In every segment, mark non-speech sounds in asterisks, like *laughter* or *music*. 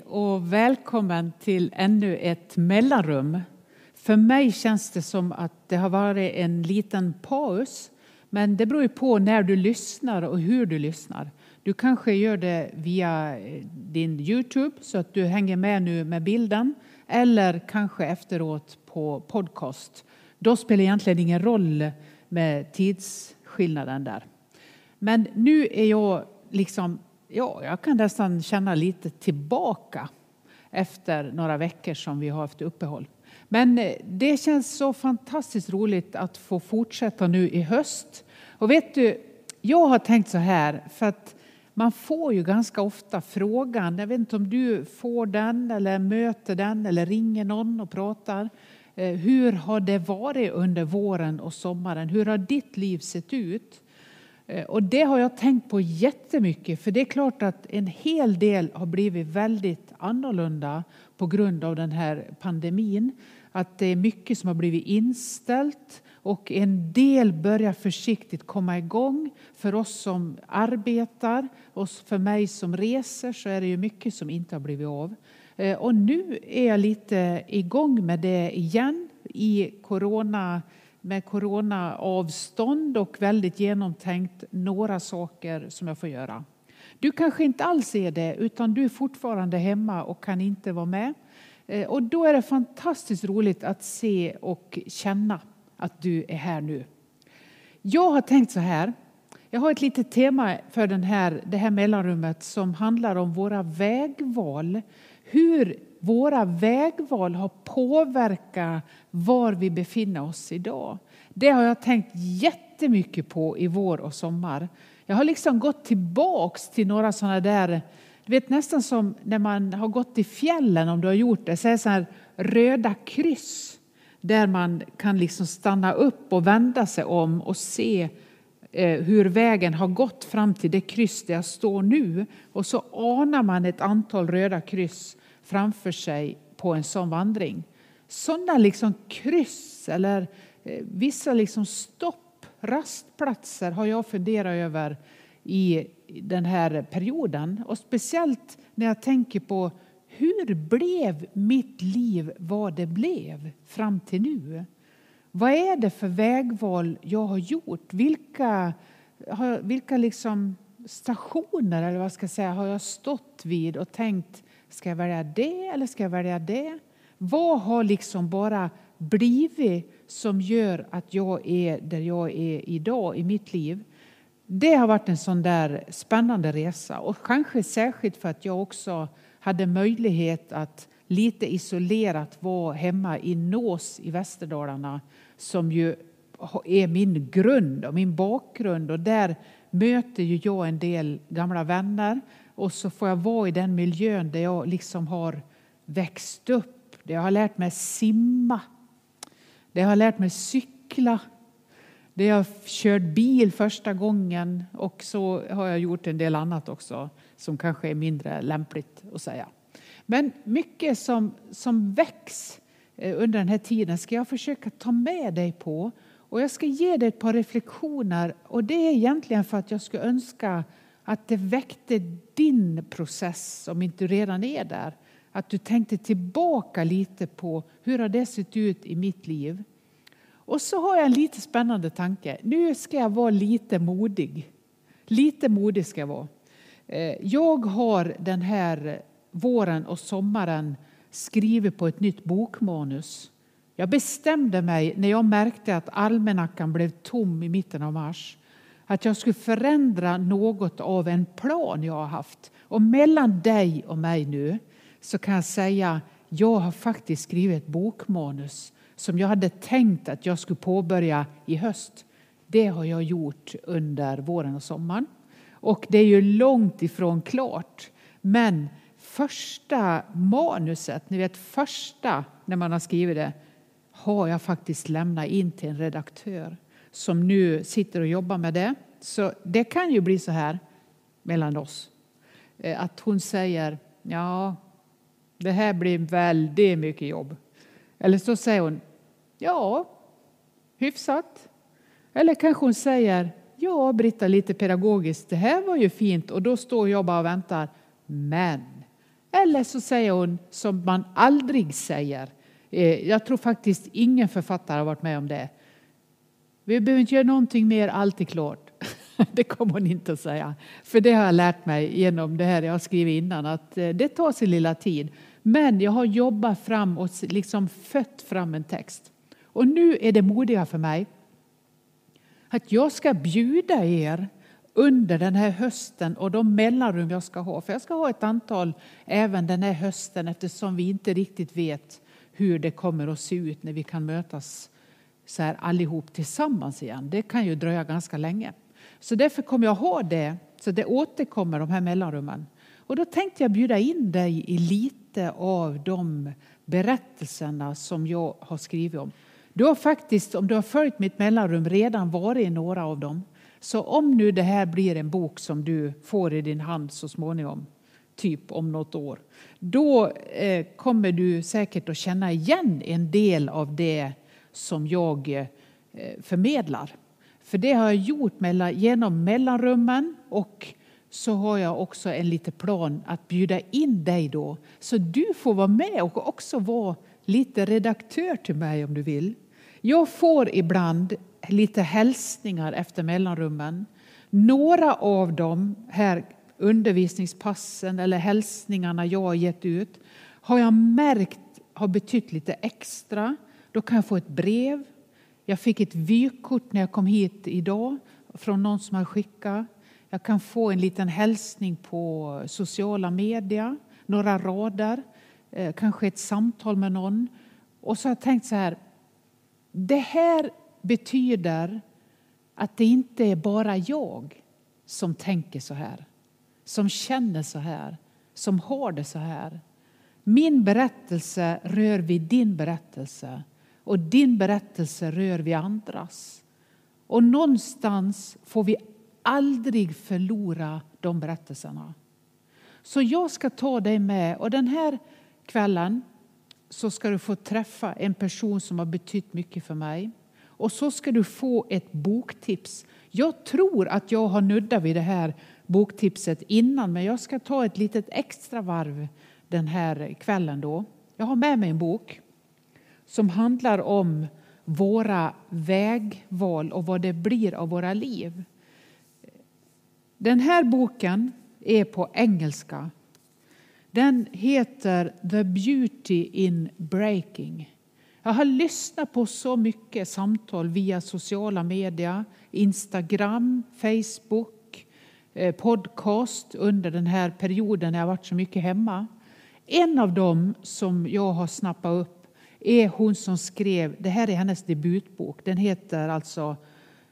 Hej och välkommen till ännu ett mellanrum. För mig känns det som att det har varit en liten paus. Men det beror ju på när du lyssnar och hur du lyssnar. Du kanske gör det via eh, din Youtube så att du hänger med nu med bilden. Eller kanske efteråt på podcast. Då spelar egentligen ingen roll med tidsskillnaden där. Men nu är jag liksom ja, jag kan nästan känna lite tillbaka efter några veckor som vi har haft uppehåll. Men eh, det känns så fantastiskt roligt att få fortsätta nu i höst. Och vet du, jag har tänkt så här, för att man får ju ganska ofta frågan, jag vet inte om du får den eller möter den eller ringer någon och pratar. Eh, hur har det varit under våren och sommaren? Hur har ditt liv sett ut? Eh, och det har jag tänkt på jättemycket, för det är klart att en hel del har blivit väldigt annorlunda på grund av den här pandemin. Att det är mycket som har blivit inställt och en del börjar försiktigt komma igång. För oss som arbetar och för mig som reser så är det ju mycket som inte har blivit av. Eh, och nu är jag lite igång med det igen i corona med coronaavstånd och väldigt genomtänkt några saker som jag får göra. Du kanske inte alls är det, utan du är fortfarande hemma och kan inte vara med. Eh, och då är det fantastiskt roligt att se och känna att du är här nu. Jag har tänkt så här. Jag har ett litet tema för den här, det här mellanrummet som handlar om våra vägval. Hur våra vägval har påverkat var vi befinner oss idag. Det har jag tänkt jättemycket på i vår och sommar. Jag har liksom gått tillbaks till några sådana där, du vet nästan som när man har gått i fjällen om du har gjort det, så är det sådana här röda kryss där man kan liksom stanna upp och vända sig om och se eh, hur vägen har gått fram till det kryss där jag står nu. Och så anar man ett antal röda kryss framför sig på en sån vandring. Sådana liksom kryss eller eh, vissa liksom stopp, rastplatser har jag funderat över i den här perioden. Och speciellt när jag tänker på hur blev mitt liv vad det blev fram till nu? Vad är det för vägval jag har gjort? Vilka, vilka liksom stationer eller vad ska jag säga, har jag stått vid och tänkt Ska jag välja det eller ska jag välja det? Vad har liksom bara blivit som gör att jag är där jag är idag i mitt liv? Det har varit en sån där spännande resa och kanske särskilt för att jag också hade möjlighet att lite isolerat vara hemma i Nås i Västerdalarna som ju är min grund och min bakgrund och där möter ju jag en del gamla vänner och så får jag vara i den miljön där jag liksom har växt upp. Där jag har lärt mig simma. Där jag har lärt mig cykla. Där jag har kört bil första gången. Och så har jag gjort en del annat också som kanske är mindre lämpligt att säga. Men mycket som, som väcks eh, under den här tiden ska jag försöka ta med dig på. Och jag ska ge dig ett par reflektioner. Och det är egentligen för att jag skulle önska att det väckte din process, om inte du redan är där. Att du tänkte tillbaka lite på hur har det sett ut i mitt liv. Och så har jag en lite spännande tanke. Nu ska jag vara lite modig. Lite modig ska jag vara. Eh, jag har den här våren och sommaren skrivit på ett nytt bokmanus. Jag bestämde mig när jag märkte att almanackan blev tom i mitten av mars att jag skulle förändra något av en plan jag har haft. Och mellan dig och mig nu så kan jag säga jag har faktiskt skrivit ett bokmanus som jag hade tänkt att jag skulle påbörja i höst. Det har jag gjort under våren och sommaren. Och det är ju långt ifrån klart. Men första manuset, ni vet första när man har skrivit det, har jag faktiskt lämnat in till en redaktör som nu sitter och jobbar med det. Så det kan ju bli så här mellan oss. Eh, att hon säger ja, det här blir väldigt mycket jobb. Eller så säger hon ja, hyfsat. Eller kanske hon säger ja, Britta, lite pedagogiskt, det här var ju fint och då står jag bara och väntar. Men Eller så säger hon som man aldrig säger. Eh, jag tror faktiskt ingen författare har varit med om det. Vi behöver inte göra någonting mer, allt är klart. *laughs* Det kommer hon inte att säga. För det har jag lärt mig genom det här jag har skrivit innan, att eh, det tar sin lilla tid. Men jag har jobbat fram och liksom fött fram en text. Och nu är det modiga för mig att jag ska bjuda er under den här hösten och de mellanrum jag ska ha. För jag ska ha ett antal även den här hösten eftersom vi inte riktigt vet hur det kommer att se ut när vi kan mötas så här allihop tillsammans igen. Det kan ju dröja ganska länge. Så därför kommer jag ha det, så det återkommer de här mellanrummen. Och då tänkte jag bjuda in dig i lite av de berättelserna som jag har skrivit om. Du har faktiskt, om du har följt mitt mellanrum, redan varit i några av dem. Så om nu det här blir en bok som du får i din hand så småningom, typ om något år, då eh, kommer du säkert att känna igen en del av det som jag eh, förmedlar. För det har jag gjort genom mellanrummen och så har jag också en liten plan att bjuda in dig då. Så du får vara med och också vara lite redaktör till mig om du vill. Jag får ibland lite hälsningar efter mellanrummen. Några av dem, här undervisningspassen eller hälsningarna jag har gett ut, har jag märkt har betytt lite extra. Då kan jag få ett brev. Jag fick ett vykort när jag kom hit idag från någon som har skickat. Jag kan få en liten hälsning på sociala medier, några rader, eh, kanske ett samtal med någon. Och så har jag tänkt så här, det här betyder att det inte är bara jag som tänker så här, som känner så här, som har det så här. Min berättelse rör vid din berättelse och din berättelse rör vid andras. Och någonstans får vi aldrig förlora de berättelserna. Så jag ska ta dig med och den här kvällen så ska du få träffa en person som har betytt mycket för mig. Och så ska du få ett boktips. Jag tror att jag har nuddat vid det här boktipset innan men jag ska ta ett litet extra varv den här kvällen. Då. Jag har med mig en bok som handlar om våra vägval och vad det blir av våra liv. Den här boken är på engelska. Den heter The Beauty in Breaking. Jag har lyssnat på så mycket samtal via sociala medier, Instagram, Facebook, eh, podcast under den här perioden när jag varit så mycket hemma. En av dem som jag har snappat upp är hon som skrev, det här är hennes debutbok, den heter alltså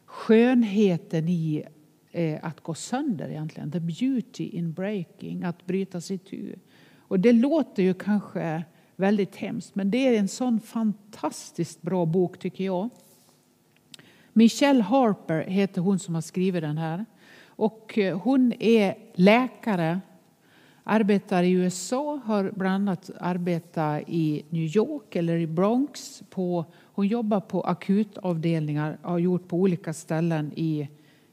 Skönheten i eh, att gå sönder egentligen, The Beauty in Breaking, att bryta sig itu. Och det låter ju kanske väldigt hemskt, men det är en sån fantastiskt bra bok tycker jag. Michelle Harper heter hon som har skrivit den här. Och eh, hon är läkare, arbetar i USA, har bland annat arbetat i New York eller i Bronx. På, hon jobbar på akutavdelningar, har gjort på olika ställen i,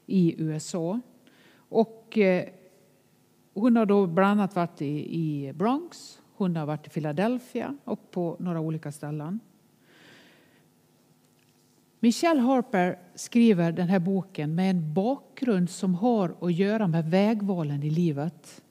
i USA. Och eh, hon har då bland annat varit i, i Bronx, hon har varit i Philadelphia och på några olika ställen. Michelle Harper skriver den här boken med en bakgrund som har att göra med vägvalen i livet.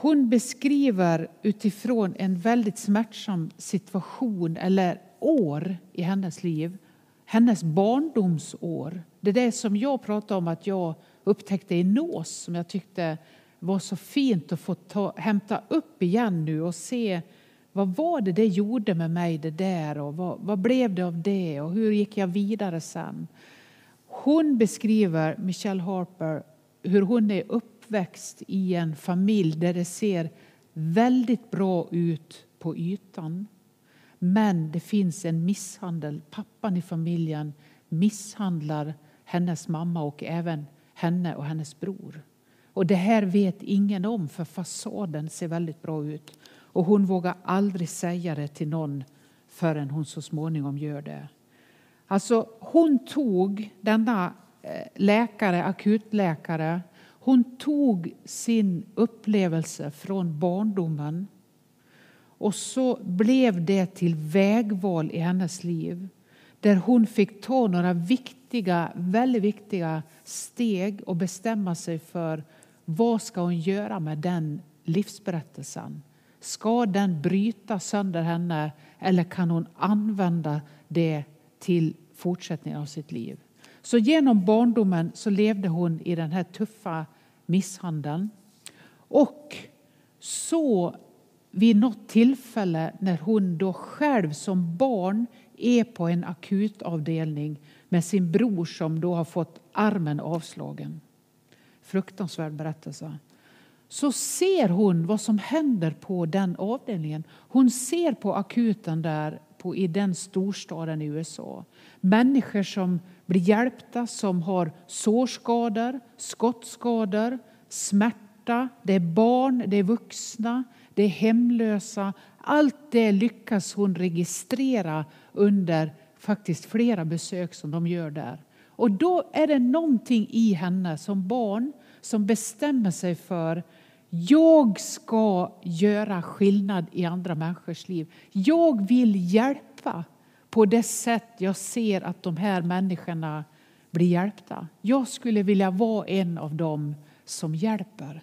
Hon beskriver utifrån en väldigt smärtsam situation eller år i hennes liv, hennes barndomsår. Det är det som jag pratade om att jag upptäckte i Nås som jag tyckte var så fint att få ta, hämta upp igen nu och se vad var det det gjorde med mig det där och vad, vad blev det av det och hur gick jag vidare sen? Hon beskriver, Michelle Harper, hur hon är uppväxt i en familj där det ser väldigt bra ut på ytan. Men det finns en misshandel. Pappan i familjen misshandlar hennes mamma och även henne och hennes bror. Och det här vet ingen om, för fasaden ser väldigt bra ut. Och hon vågar aldrig säga det till någon förrän hon så småningom gör det. Alltså, hon tog denna eh, läkare, akutläkare, hon tog sin upplevelse från barndomen och så blev det till vägval i hennes liv där hon fick ta några viktiga, väldigt viktiga steg och bestämma sig för vad ska hon göra med den livsberättelsen. Ska den bryta sönder henne eller kan hon använda det till fortsättningen av sitt liv? Så genom barndomen så levde hon i den här tuffa misshandeln. Och så vid något tillfälle när hon då själv som barn är på en akutavdelning med sin bror som då har fått armen avslagen. Fruktansvärd berättelse. Så ser hon vad som händer på den avdelningen. Hon ser på akuten där på, i den storstaden i USA. Människor som blir hjälpta som har sårskador, skottskador, smärta. Det är barn, det är vuxna, det är hemlösa. Allt det lyckas hon registrera under faktiskt flera besök som de gör där. Och då är det någonting i henne som barn som bestämmer sig för jag ska göra skillnad i andra människors liv. Jag vill hjälpa på det sätt jag ser att de här människorna blir hjälpta. Jag skulle vilja vara en av dem som hjälper.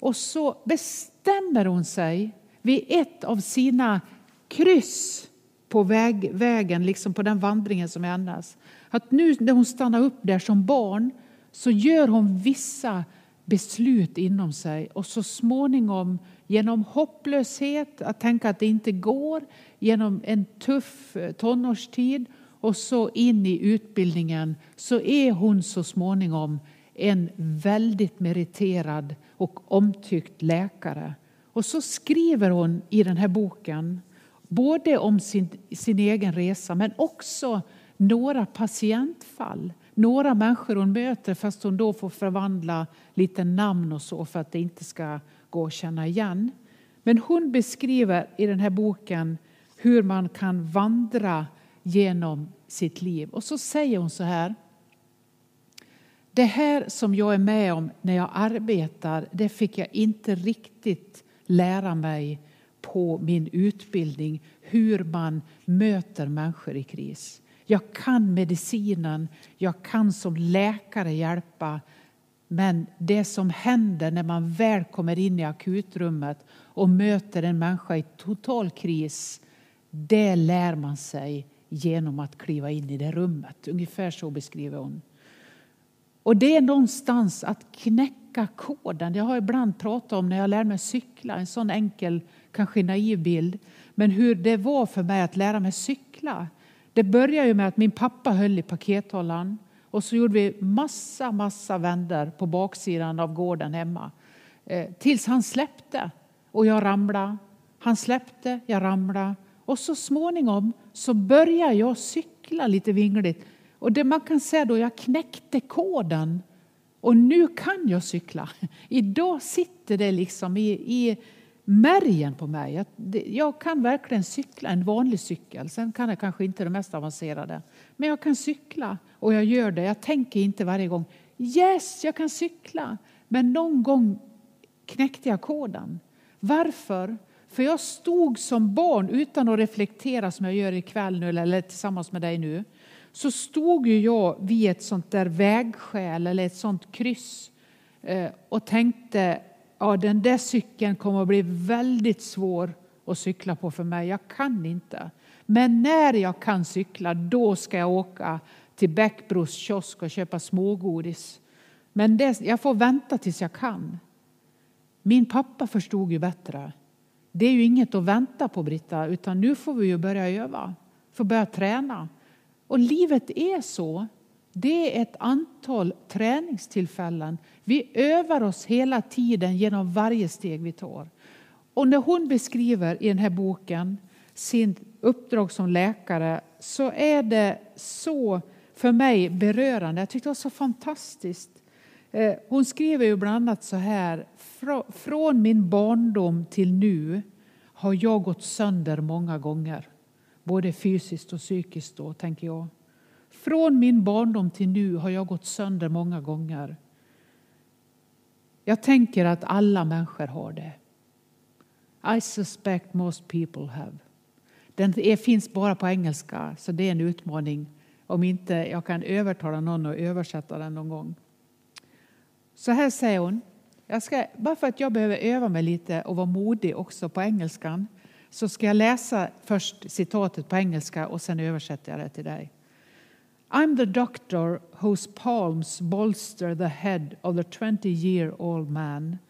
Och så bestämmer hon sig vid ett av sina kryss på väg, vägen, liksom på den vandringen som är hennes. Att nu när hon stannar upp där som barn så gör hon vissa beslut inom sig och så småningom genom hopplöshet, att tänka att det inte går, genom en tuff eh, tonårstid och så in i utbildningen så är hon så småningom en väldigt meriterad och omtyckt läkare. Och så skriver hon i den här boken både om sin, sin egen resa men också några patientfall. Några människor hon möter fast hon då får förvandla lite namn och så för att det inte ska gå att känna igen. Men hon beskriver i den här boken hur man kan vandra genom sitt liv. Och så säger hon så här. Det här som jag är med om när jag arbetar, det fick jag inte riktigt lära mig på min utbildning hur man möter människor i kris. Jag kan medicinen, jag kan som läkare hjälpa men det som händer när man väl kommer in i akutrummet och möter en människa i total kris, det lär man sig genom att kliva in i det rummet. Ungefär så beskriver hon. Och det är någonstans att knäcka koden. Jag har ibland pratat om när jag lärde mig cykla, en sån enkel, kanske naiv bild. Men hur det var för mig att lära mig cykla. Det började ju med att min pappa höll i pakethållaren och så gjorde vi massa, massa vändor på baksidan av gården hemma. Eh, tills han släppte och jag ramlade. Han släppte, jag ramlade. Och så småningom så började jag cykla lite vingligt. Och det man kan säga då, jag knäckte koden. Och nu kan jag cykla. *laughs* Idag sitter det liksom i, i märgen på mig. Jag, jag, kan verkligen cykla en vanlig cykel. Sen kan jag kanske inte det mest avancerade. Men jag kan cykla och jag gör det. Jag tänker inte varje gång yes, jag kan cykla. Men någon gång knäckte jag koden. Varför? För jag stod som barn utan att reflektera som jag gör ikväll nu eller tillsammans med dig nu. Så stod ju jag vid ett sånt där vägskäl eller ett sånt kryss eh, och tänkte ja, den där cykeln kommer att bli väldigt svår att cykla på för mig. Jag kan inte. Men när jag kan cykla, då ska jag åka till Bäckbros kiosk och köpa smågodis. Men det, jag får vänta tills jag kan. Min pappa förstod ju bättre. Det är ju inget att vänta på, Britta, utan nu får vi ju börja öva, får börja träna. Och livet är så. Det är ett antal träningstillfällen. Vi övar oss hela tiden genom varje steg vi tar. Och när hon beskriver i den här boken sin uppdrag som läkare så är det så för mig berörande. Jag tyckte det var så fantastiskt. Eh, hon skriver ju bland annat så här. Från min barndom till nu har jag gått sönder många gånger. Både fysiskt och psykiskt då, tänker jag. Från min barndom till nu har jag gått sönder många gånger. Jag tänker att alla människor har det. I suspect most people have. Den är, finns bara på engelska, så det är en utmaning om inte jag kan övertala någon att översätta den någon gång. Så här säger hon. Jag ska, bara för att jag behöver öva mig lite och vara modig också på engelskan så ska jag läsa först citatet på engelska och sen översätter jag det till dig. I'm the doctor whose palms bolster the head of the 20 year old man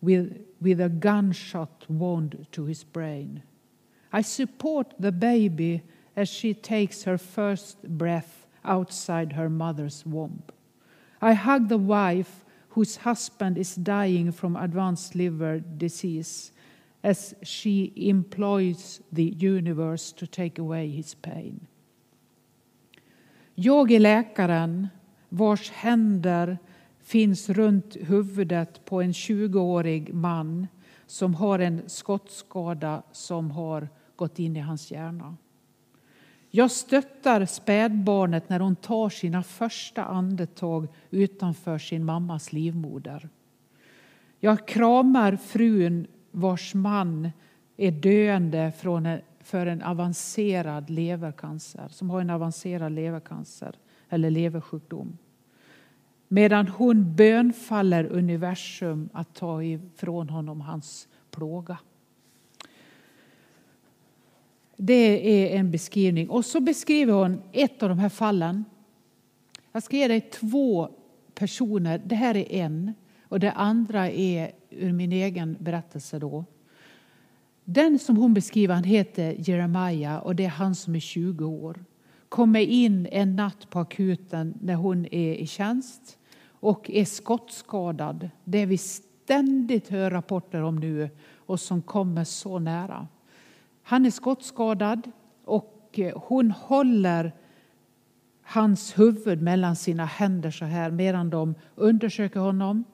with, with a gunshot wound to his brain. I support the baby as she takes her first breath outside her mother's womb. I hug the wife whose husband is dying from advanced liver disease as she employs the universe to take away his pain. Jag är läkaren vars händer finns runt huvudet på en 20-årig man som har en skottskada som har gått in i hans hjärna. Jag stöttar spädbarnet när hon tar sina första andetag utanför sin mammas livmoder. Jag kramar frun vars man är döende från för en avancerad levercancer, som har en avancerad levercancer eller leversjukdom. Medan hon bönfaller universum att ta ifrån honom hans plåga. Det är en beskrivning. Och så beskriver hon ett av de här fallen. Jag ska ge dig två personer. Det här är en och det andra är ur min egen berättelse. då. Den som hon beskriver han heter Jeremiah och det är han som är 20 år. Kommer in en natt på akuten när hon är i tjänst och är skottskadad. Det vi ständigt hör rapporter om nu och som kommer så nära. Han är skottskadad och eh, hon håller hans huvud mellan sina händer så här medan de undersöker honom.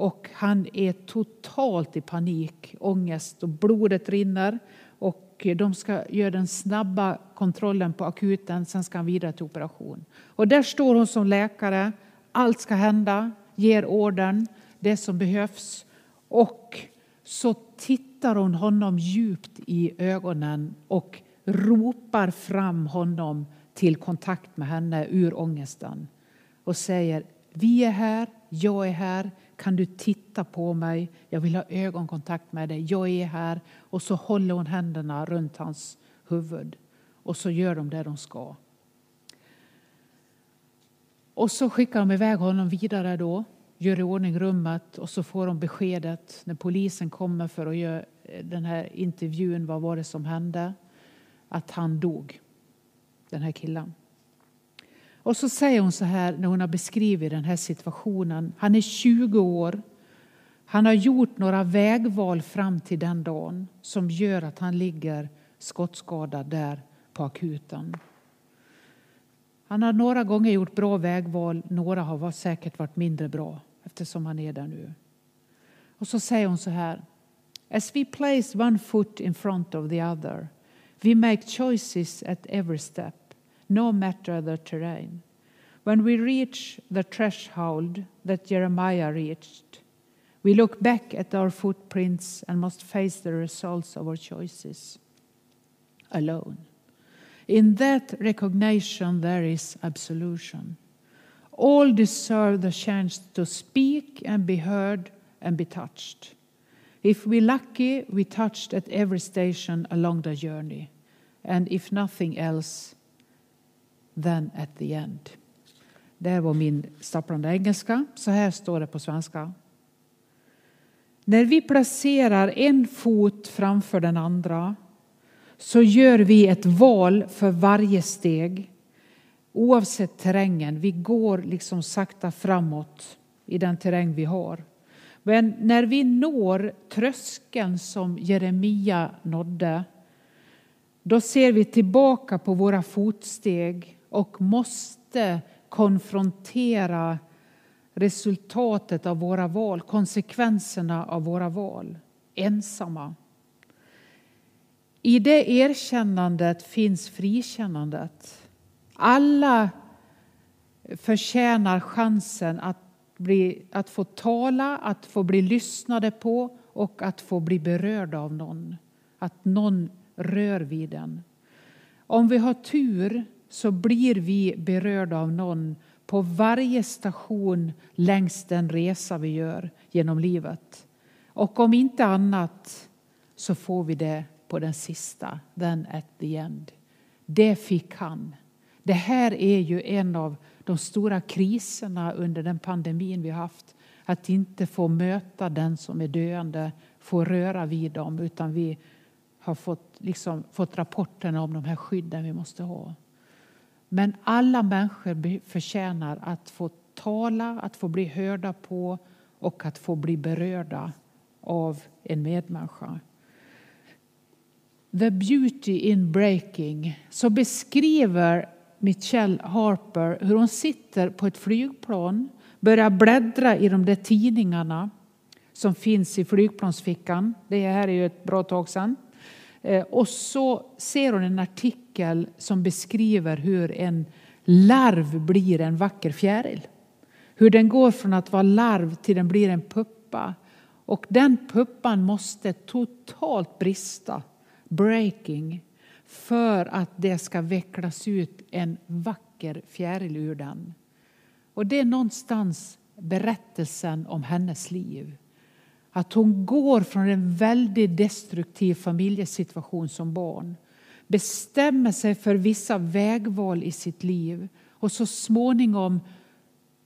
Och han är totalt i panik, ångest och blodet rinner. Och de ska göra den snabba kontrollen på akuten, sen ska han vidare till operation. Och där står hon som läkare, allt ska hända, ger orden, det som behövs. Och så tittar hon honom djupt i ögonen och ropar fram honom till kontakt med henne ur ångesten och säger vi är här, jag är här, kan du titta på mig? Jag vill ha ögonkontakt med dig. Jag är här. Och så håller hon händerna runt hans huvud. Och så gör de det de ska. Och så skickar de iväg honom vidare då, gör i ordning rummet och så får de beskedet när polisen kommer för att göra eh, den här intervjun, vad var det som hände? Att han dog, den här killen. Och så säger hon så här när hon har beskrivit den här situationen. Han är 20 år. Han har gjort några vägval fram till den dagen som gör att han ligger skottskadad där på akuten. Han har några gånger gjort bra vägval, några har säkert varit mindre bra eftersom han är där nu. Och så säger hon så här. As we place one foot in front of the other, we make choices at every step no matter the terrain. When we reach the threshold that Jeremiah reached, we look back at our footprints and must face the results of our choices alone. In that recognition, there is absolution. All deserve the chance to speak and be heard and be touched. If we're lucky, we touched at every station along the journey. And if nothing else, then at the end. Det var min stapplande engelska. Så här står det på svenska. När vi placerar en fot framför den andra så gör vi ett val för varje steg oavsett terrängen. Vi går liksom sakta framåt i den terräng vi har. Men när vi når tröskeln som Jeremia nådde då ser vi tillbaka på våra fotsteg och måste konfrontera resultatet av våra val, konsekvenserna av våra val, ensamma. I det erkännandet finns frikännandet. Alla förtjänar chansen att bli, att få tala, att få bli lyssnade på och att få bli berörd av någon. Att någon rör vid den. Om vi har tur så blir vi berörda av någon på varje station längs den resa vi gör genom livet. Och om inte annat så får vi det på den sista, den at the end. Det fick han. Det här är ju en av de stora kriserna under den pandemin vi haft. Att inte få möta den som är döende, få röra vid dem utan vi har fått, liksom, fått rapporterna om de här skydden vi måste ha. Men alla människor förtjänar att få tala, att få bli hörda på och att få bli berörda av en medmänniska. The Beauty in Breaking så beskriver Michelle Harper hur hon sitter på ett flygplan, börjar bläddra i de där tidningarna som finns i flygplansfickan. Det här är ju ett bra tag sedan. Eh, och så ser hon en artikel som beskriver hur en larv blir en vacker fjäril. Hur den går från att vara larv till den blir en puppa. Och den puppan måste totalt brista, breaking, för att det ska vecklas ut en vacker fjäril ur den. Och det är någonstans berättelsen om hennes liv. Att hon går från en väldigt destruktiv familjesituation som barn bestämmer sig för vissa vägval i sitt liv och så småningom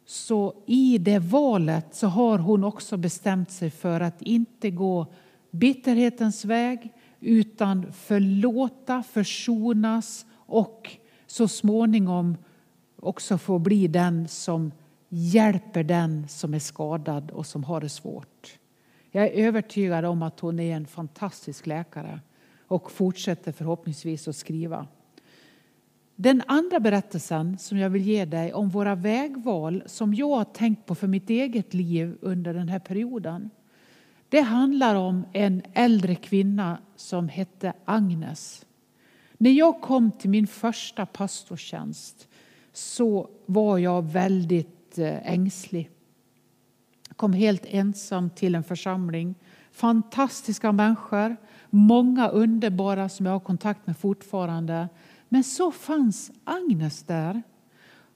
så i det valet så har hon också bestämt sig för att inte gå bitterhetens väg utan förlåta, försonas och så småningom också få bli den som hjälper den som är skadad och som har det svårt. Jag är övertygad om att hon är en fantastisk läkare och fortsätter förhoppningsvis att skriva. Den andra berättelsen som jag vill ge dig om våra vägval som jag har tänkt på för mitt eget liv under den här perioden. Det handlar om en äldre kvinna som hette Agnes. När jag kom till min första pastortjänst så var jag väldigt eh, ängslig. Jag kom helt ensam till en församling. Fantastiska människor, många underbara som jag har kontakt med fortfarande. Men så fanns Agnes där.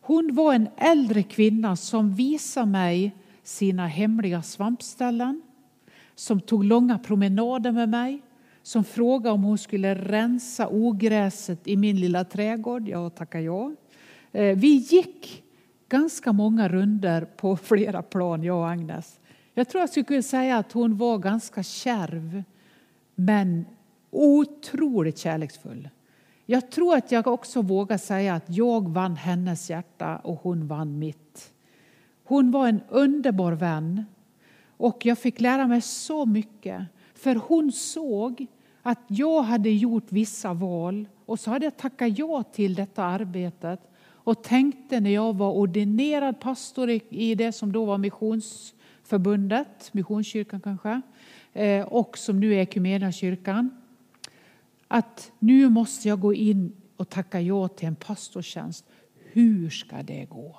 Hon var en äldre kvinna som visade mig sina hemliga svampställen som tog långa promenader med mig som frågade om hon skulle rensa ogräset i min lilla trädgård. Jag tackade ja. Vi gick ganska många runder på *laughs* flera plan, jag och Agnes. Jag tror jag skulle kunna säga att hon var ganska kärv, men otroligt kärleksfull. Jag tror att jag också vågar säga att jag vann hennes hjärta och hon vann mitt. Hon var en underbar vän och jag fick lära mig så mycket. För hon såg att jag hade gjort vissa val och så hade jag tackat ja till detta arbetet och tänkte när jag var ordinerad pastor i det som då var Missionsförbundet, Missionskyrkan kanske, eh, och som nu är Equmeniakyrkan, att nu måste jag gå in och tacka ja till en pastortjänst. Hur ska det gå?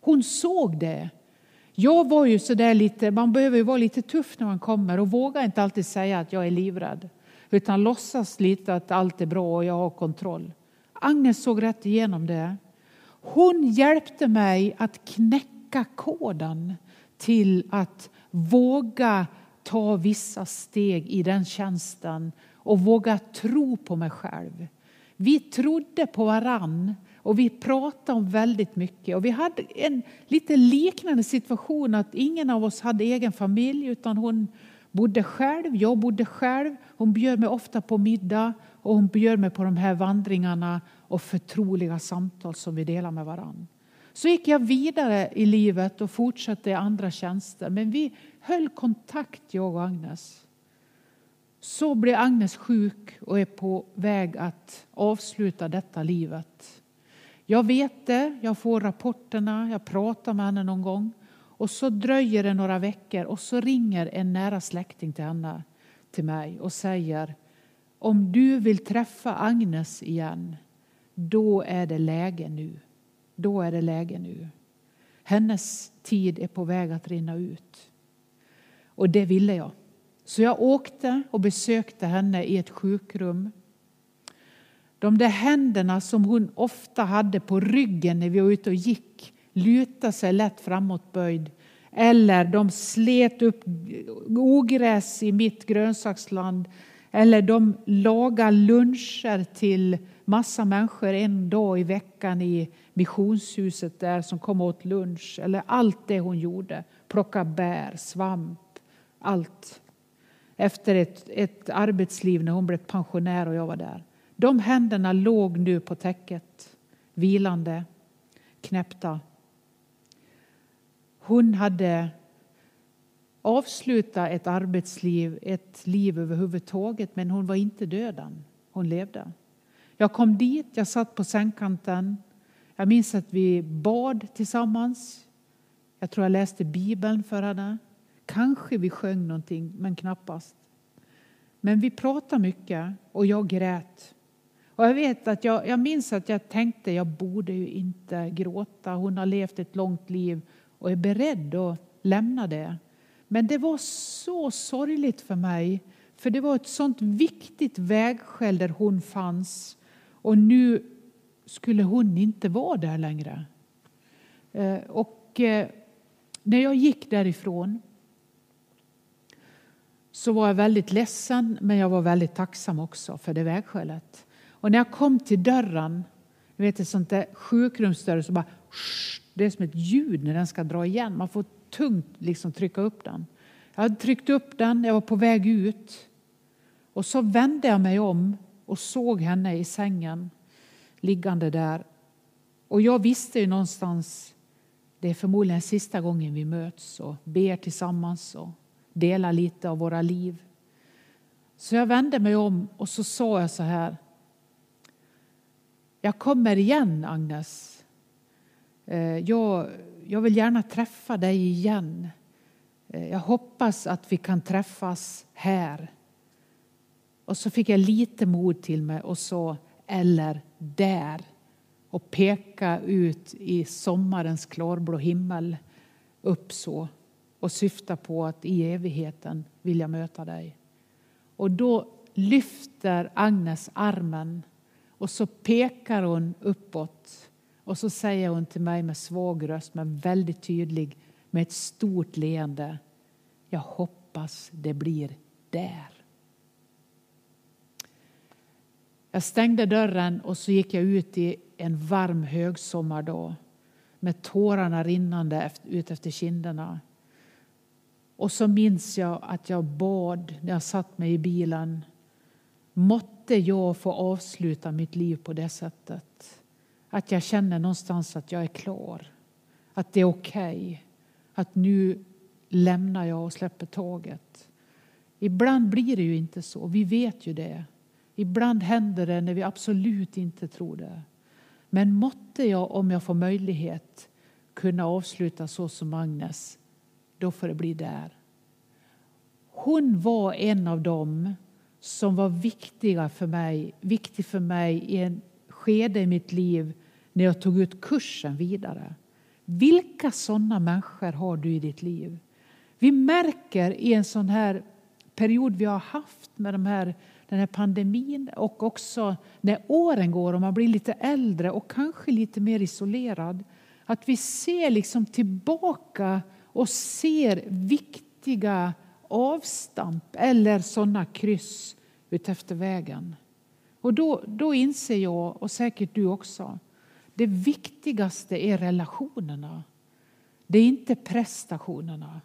Hon såg det. Jag var ju så där lite, man behöver ju vara lite tuff när man kommer och våga inte alltid säga att jag är livrädd. Utan låtsas lite att allt är bra och jag har kontroll. Agnes såg rätt igenom det. Hon hjälpte mig att knäcka koden till att våga ta vissa steg i den tjänsten och våga tro på mig själv. Vi trodde på varann och vi pratade om väldigt mycket. Och vi hade en lite liknande situation att ingen av oss hade egen familj utan hon bodde själv, jag bodde själv. Hon bjöd mig ofta på middag och hon bjöd mig på de här vandringarna och förtroliga samtal som vi delar med varann. Så gick jag vidare i livet och fortsatte i andra tjänster. Men vi höll kontakt, jag och Agnes. Så blev Agnes sjuk och är på väg att avsluta detta livet. Jag vet det, jag får rapporterna, jag pratar med henne någon gång. Och så dröjer det några veckor och så ringer en nära släkting till henne, till mig och säger om du vill träffa Agnes igen, då är det läge nu. Då är det läge nu. hennes tid är på väg att rinna ut. Och det ville jag. Så jag åkte och besökte henne i ett sjukrum. De där händerna som hon ofta hade på ryggen när vi var ute och gick lutade sig lätt framåtböjd. Eller de slet upp ogräs i mitt grönsaksland. Eller de lagade luncher till massa människor en dag i veckan i missionshuset där som kom åt lunch. Eller allt det hon gjorde. Plocka bär, svamp, allt. Efter ett, ett arbetsliv när hon blev pensionär och jag var där. De händerna låg nu på täcket, vilande, knäppta. Hon hade avsluta ett arbetsliv, ett liv överhuvudtaget, men hon var inte döden. Hon levde. Jag kom dit, jag satt på sängkanten. Jag minns att vi bad tillsammans. Jag tror jag läste Bibeln för henne. Kanske vi sjöng någonting, men knappast. Men vi pratade mycket och jag grät. Och jag, vet att jag, jag minns att jag tänkte jag borde ju inte gråta. Hon har levt ett långt liv och är beredd att lämna det. Men det var så sorgligt för mig, för det var ett sånt viktigt vägskäl där hon fanns. Och nu skulle hon inte vara där längre. Eh, och eh, när jag gick därifrån så var jag väldigt ledsen, men jag var väldigt tacksam också för det vägskälet. Och när jag kom till dörren, du vet ett sånt där sjukrumsdörr, så bara det är som ett ljud när den ska dra igen. Man får tungt liksom trycka upp den. Jag hade tryckt upp den, jag var på väg ut. Och så vände jag mig om och såg henne i sängen liggande där. Och jag visste ju någonstans, det är förmodligen sista gången vi möts och ber tillsammans och delar lite av våra liv. Så jag vände mig om och så sa jag så här. Jag kommer igen, Agnes. Eh, jag, jag vill gärna träffa dig igen. Eh, jag hoppas att vi kan träffas här. Och så fick jag lite mod till mig och sa eller där och peka ut i sommarens klarblå himmel upp så och syfta på att i evigheten vill jag möta dig. Och då lyfter Agnes armen och så pekar hon uppåt och så säger hon till mig med svag röst men väldigt tydlig med ett stort leende. Jag hoppas det blir där. Jag stängde dörren och så gick jag ut i en varm högsommardag med tårarna rinnande ut efter kinderna. Och så minns jag att jag bad när jag satt mig i bilen. Måtte jag få avsluta mitt liv på det sättet. Att jag känner någonstans att jag är klar. Att det är okej. Okay. Att nu lämnar jag och släpper taget. Ibland blir det ju inte så. Vi vet ju det. Ibland händer det när vi absolut inte tror det. Men måtte jag, om jag får möjlighet, kunna avsluta så som Agnes då får det bli där. Hon var en av dem som var viktiga för mig, viktig för mig i en skede i mitt liv när jag tog ut kursen vidare. Vilka sådana människor har du i ditt liv? Vi märker i en sån här period vi har haft med de här, den här pandemin och också när åren går och man blir lite äldre och kanske lite mer isolerad att vi ser liksom tillbaka och ser viktiga avstamp eller sådana kryss utefter vägen. Och då, då inser jag, och säkert du också, det viktigaste är relationerna. Det är inte prestationerna.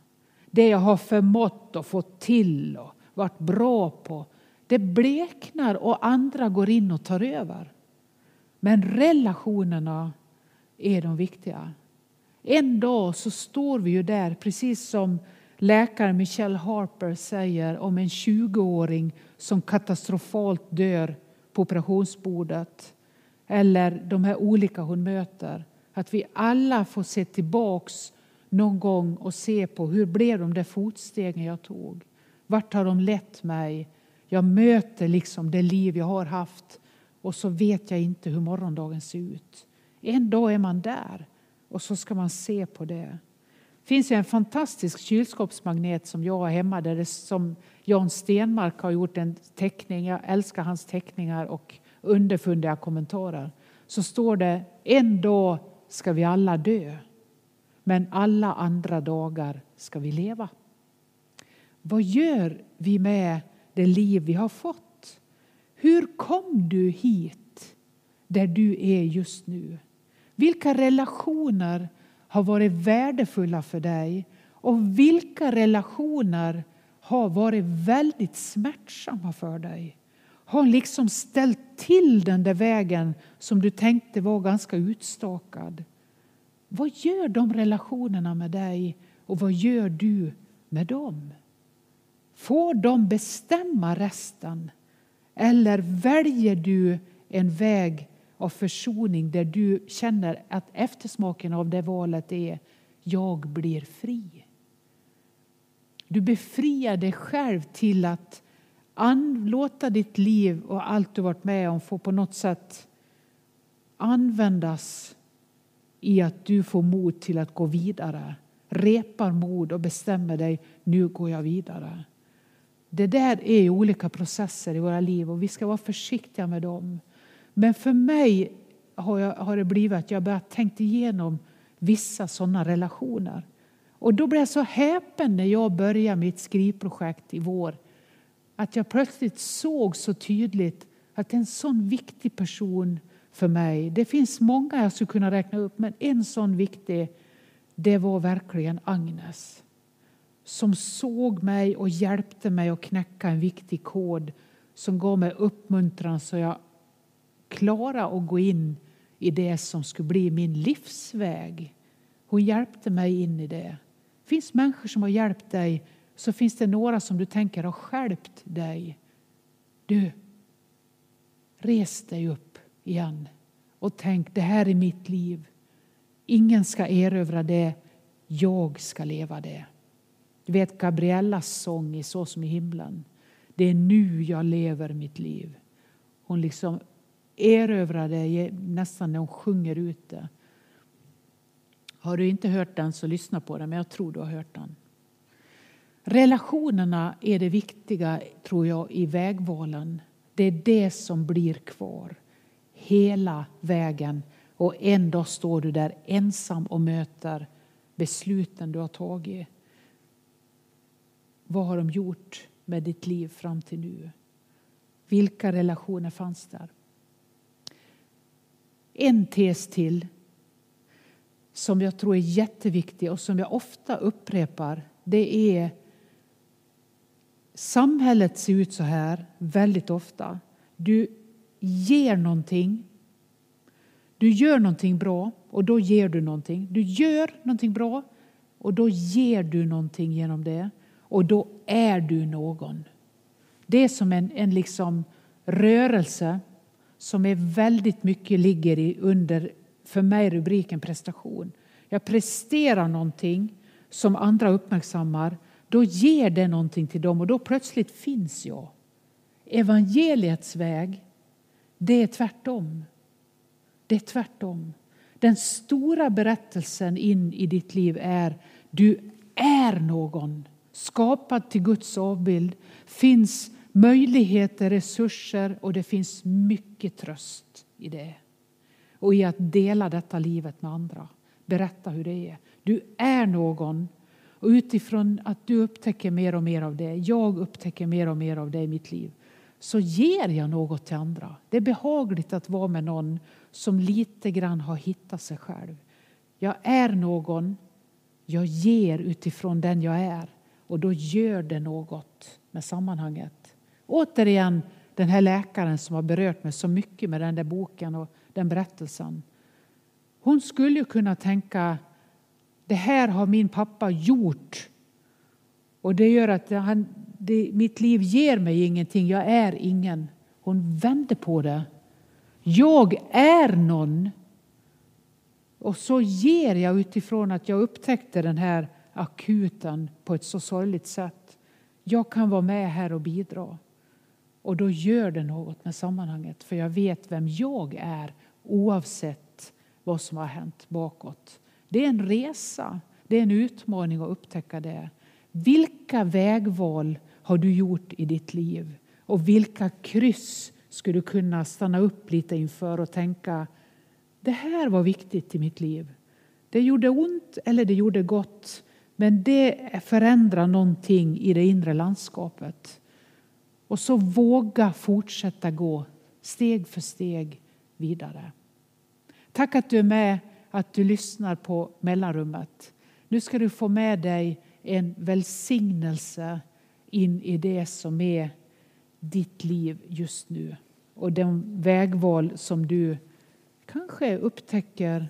Det jag har förmått och fått till och varit bra på. Det bleknar och andra går in och tar över. Men relationerna är de viktiga. En dag så står vi ju där, precis som läkaren Michelle Harper säger om en 20-åring som katastrofalt dör på operationsbordet. Eller de här olika hon möter. Att vi alla får se tillbaks någon gång och se på hur blev de där fotstegen jag tog. Vart har de lett mig? Jag möter liksom det liv jag har haft och så vet jag inte hur morgondagen ser ut. En dag är man där Och så ska man se på det. Det finns en fantastisk kylskåpsmagnet som jag har hemma där det som Jan Stenmark har gjort en teckning. Jag älskar hans teckningar och underfundiga kommentarer. Så står det en dag ska vi alla dö, men alla andra dagar ska vi leva. Vad gör vi med det liv vi har fått? Hur kom du hit där du är just nu? Vilka relationer har varit värdefulla för dig? Och vilka relationer har varit väldigt smärtsamma för dig? Har liksom ställt till den där vägen som du tänkte var ganska utstakad? Vad gör de relationerna med dig och vad gör du med dem? Får de bestämma resten? Eller väljer du en väg av försoning där du känner att eftersmaken av det valet är jag blir fri? Du befriar dig själv till att låta ditt liv och allt du varit med om få på något sätt användas i att du får mod till att gå vidare. Repar mod och bestämmer dig, nu går jag vidare. Det där är olika processer i våra liv och vi ska vara försiktiga med dem. Men för mig har, jag, har det blivit att jag börjat tänka igenom vissa sådana relationer. Och då blev jag så häpen när jag började mitt skrivprojekt i vår. Att jag plötsligt såg så tydligt att en sån viktig person för mig. Det finns många jag skulle kunna räkna upp, men en sån viktig, det var verkligen Agnes som såg mig och hjälpte mig att knäcka en viktig kod som gav mig uppmuntran så jag klarade att gå in i det som skulle bli min livsväg. Hon hjälpte mig in i det. Det finns människor som har hjälpt dig, så finns det några som du tänker har skärpt dig. Du, res dig upp igen och tänk, det här är mitt liv. Ingen ska erövra det, jag ska leva det. Du vet Gabriellas sång i Så som i himlen. Det är nu jag lever mitt liv. Hon liksom erövrar det nästan när hon sjunger ut det. Har du inte hört den så lyssna på den, men jag tror du har hört den. Relationerna är det viktiga, tror jag, i vägvalen. Det är det som blir kvar hela vägen. Och en dag står du där ensam och möter besluten du har tagit. Vad har de gjort med ditt liv fram till nu? Vilka relationer fanns där? En tes till som jag tror är jätteviktig och som jag ofta upprepar. Det är samhället ser ut så här väldigt ofta. Du ger någonting. Du gör någonting bra och då ger du någonting. Du gör någonting bra och då ger du någonting genom det och då är du någon. Det är som en, en liksom rörelse som är väldigt mycket ligger i under, för mig, rubriken prestation. Jag presterar någonting som andra uppmärksammar. Då ger det någonting till dem och då plötsligt finns jag. Evangeliets väg, det är tvärtom. Det är tvärtom. Den stora berättelsen in i ditt liv är du är någon skapad till Guds avbild, finns möjligheter, resurser och det finns mycket tröst i det. Och i att dela detta livet med andra. Berätta hur det är. Du är någon. Och utifrån att du upptäcker mer och mer av det, jag upptäcker mer och mer av det i mitt liv, så ger jag något till andra. Det är behagligt att vara med någon som lite grann har hittat sig själv. Jag är någon, jag ger utifrån den jag är. Och då gör det något med sammanhanget. Återigen den här läkaren som har berört mig så mycket med den där boken och den berättelsen. Hon skulle kunna tänka det här har min pappa gjort och det gör att han, det, mitt liv ger mig ingenting, jag är ingen. Hon vände på det. Jag är någon. Och så ger jag utifrån att jag upptäckte den här akuten på ett så sorgligt sätt. Jag kan vara med här och bidra. Och då gör det något med sammanhanget, för jag vet vem jag är oavsett vad som har hänt bakåt. Det är en resa, det är en utmaning att upptäcka det. Vilka vägval har du gjort i ditt liv? Och vilka kryss skulle du kunna stanna upp lite inför och tänka det här var viktigt i mitt liv. Det gjorde ont eller det gjorde gott, men det förändrar någonting i det inre landskapet. Och så våga fortsätta gå steg för steg vidare. Tack att du är med, att du lyssnar på mellanrummet. Nu ska du få med dig en välsignelse in i det som är ditt liv just nu och de vägval som du kanske upptäcker,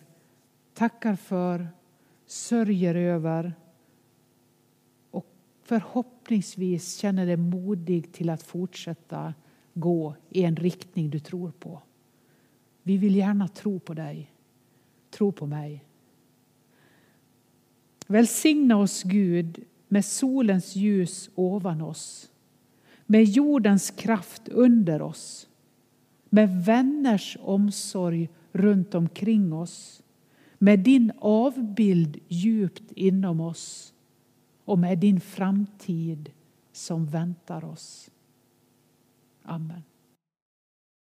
tackar för, sörjer över och förhoppningsvis känner dig modig till att fortsätta gå i en riktning du tror på. Vi vill gärna tro på dig. Tro på mig. Välsigna oss, Gud, med solens ljus ovan oss, med jordens kraft under oss, med vänners omsorg runt omkring oss, med din avbild djupt inom oss och med din framtid som väntar oss. Amen.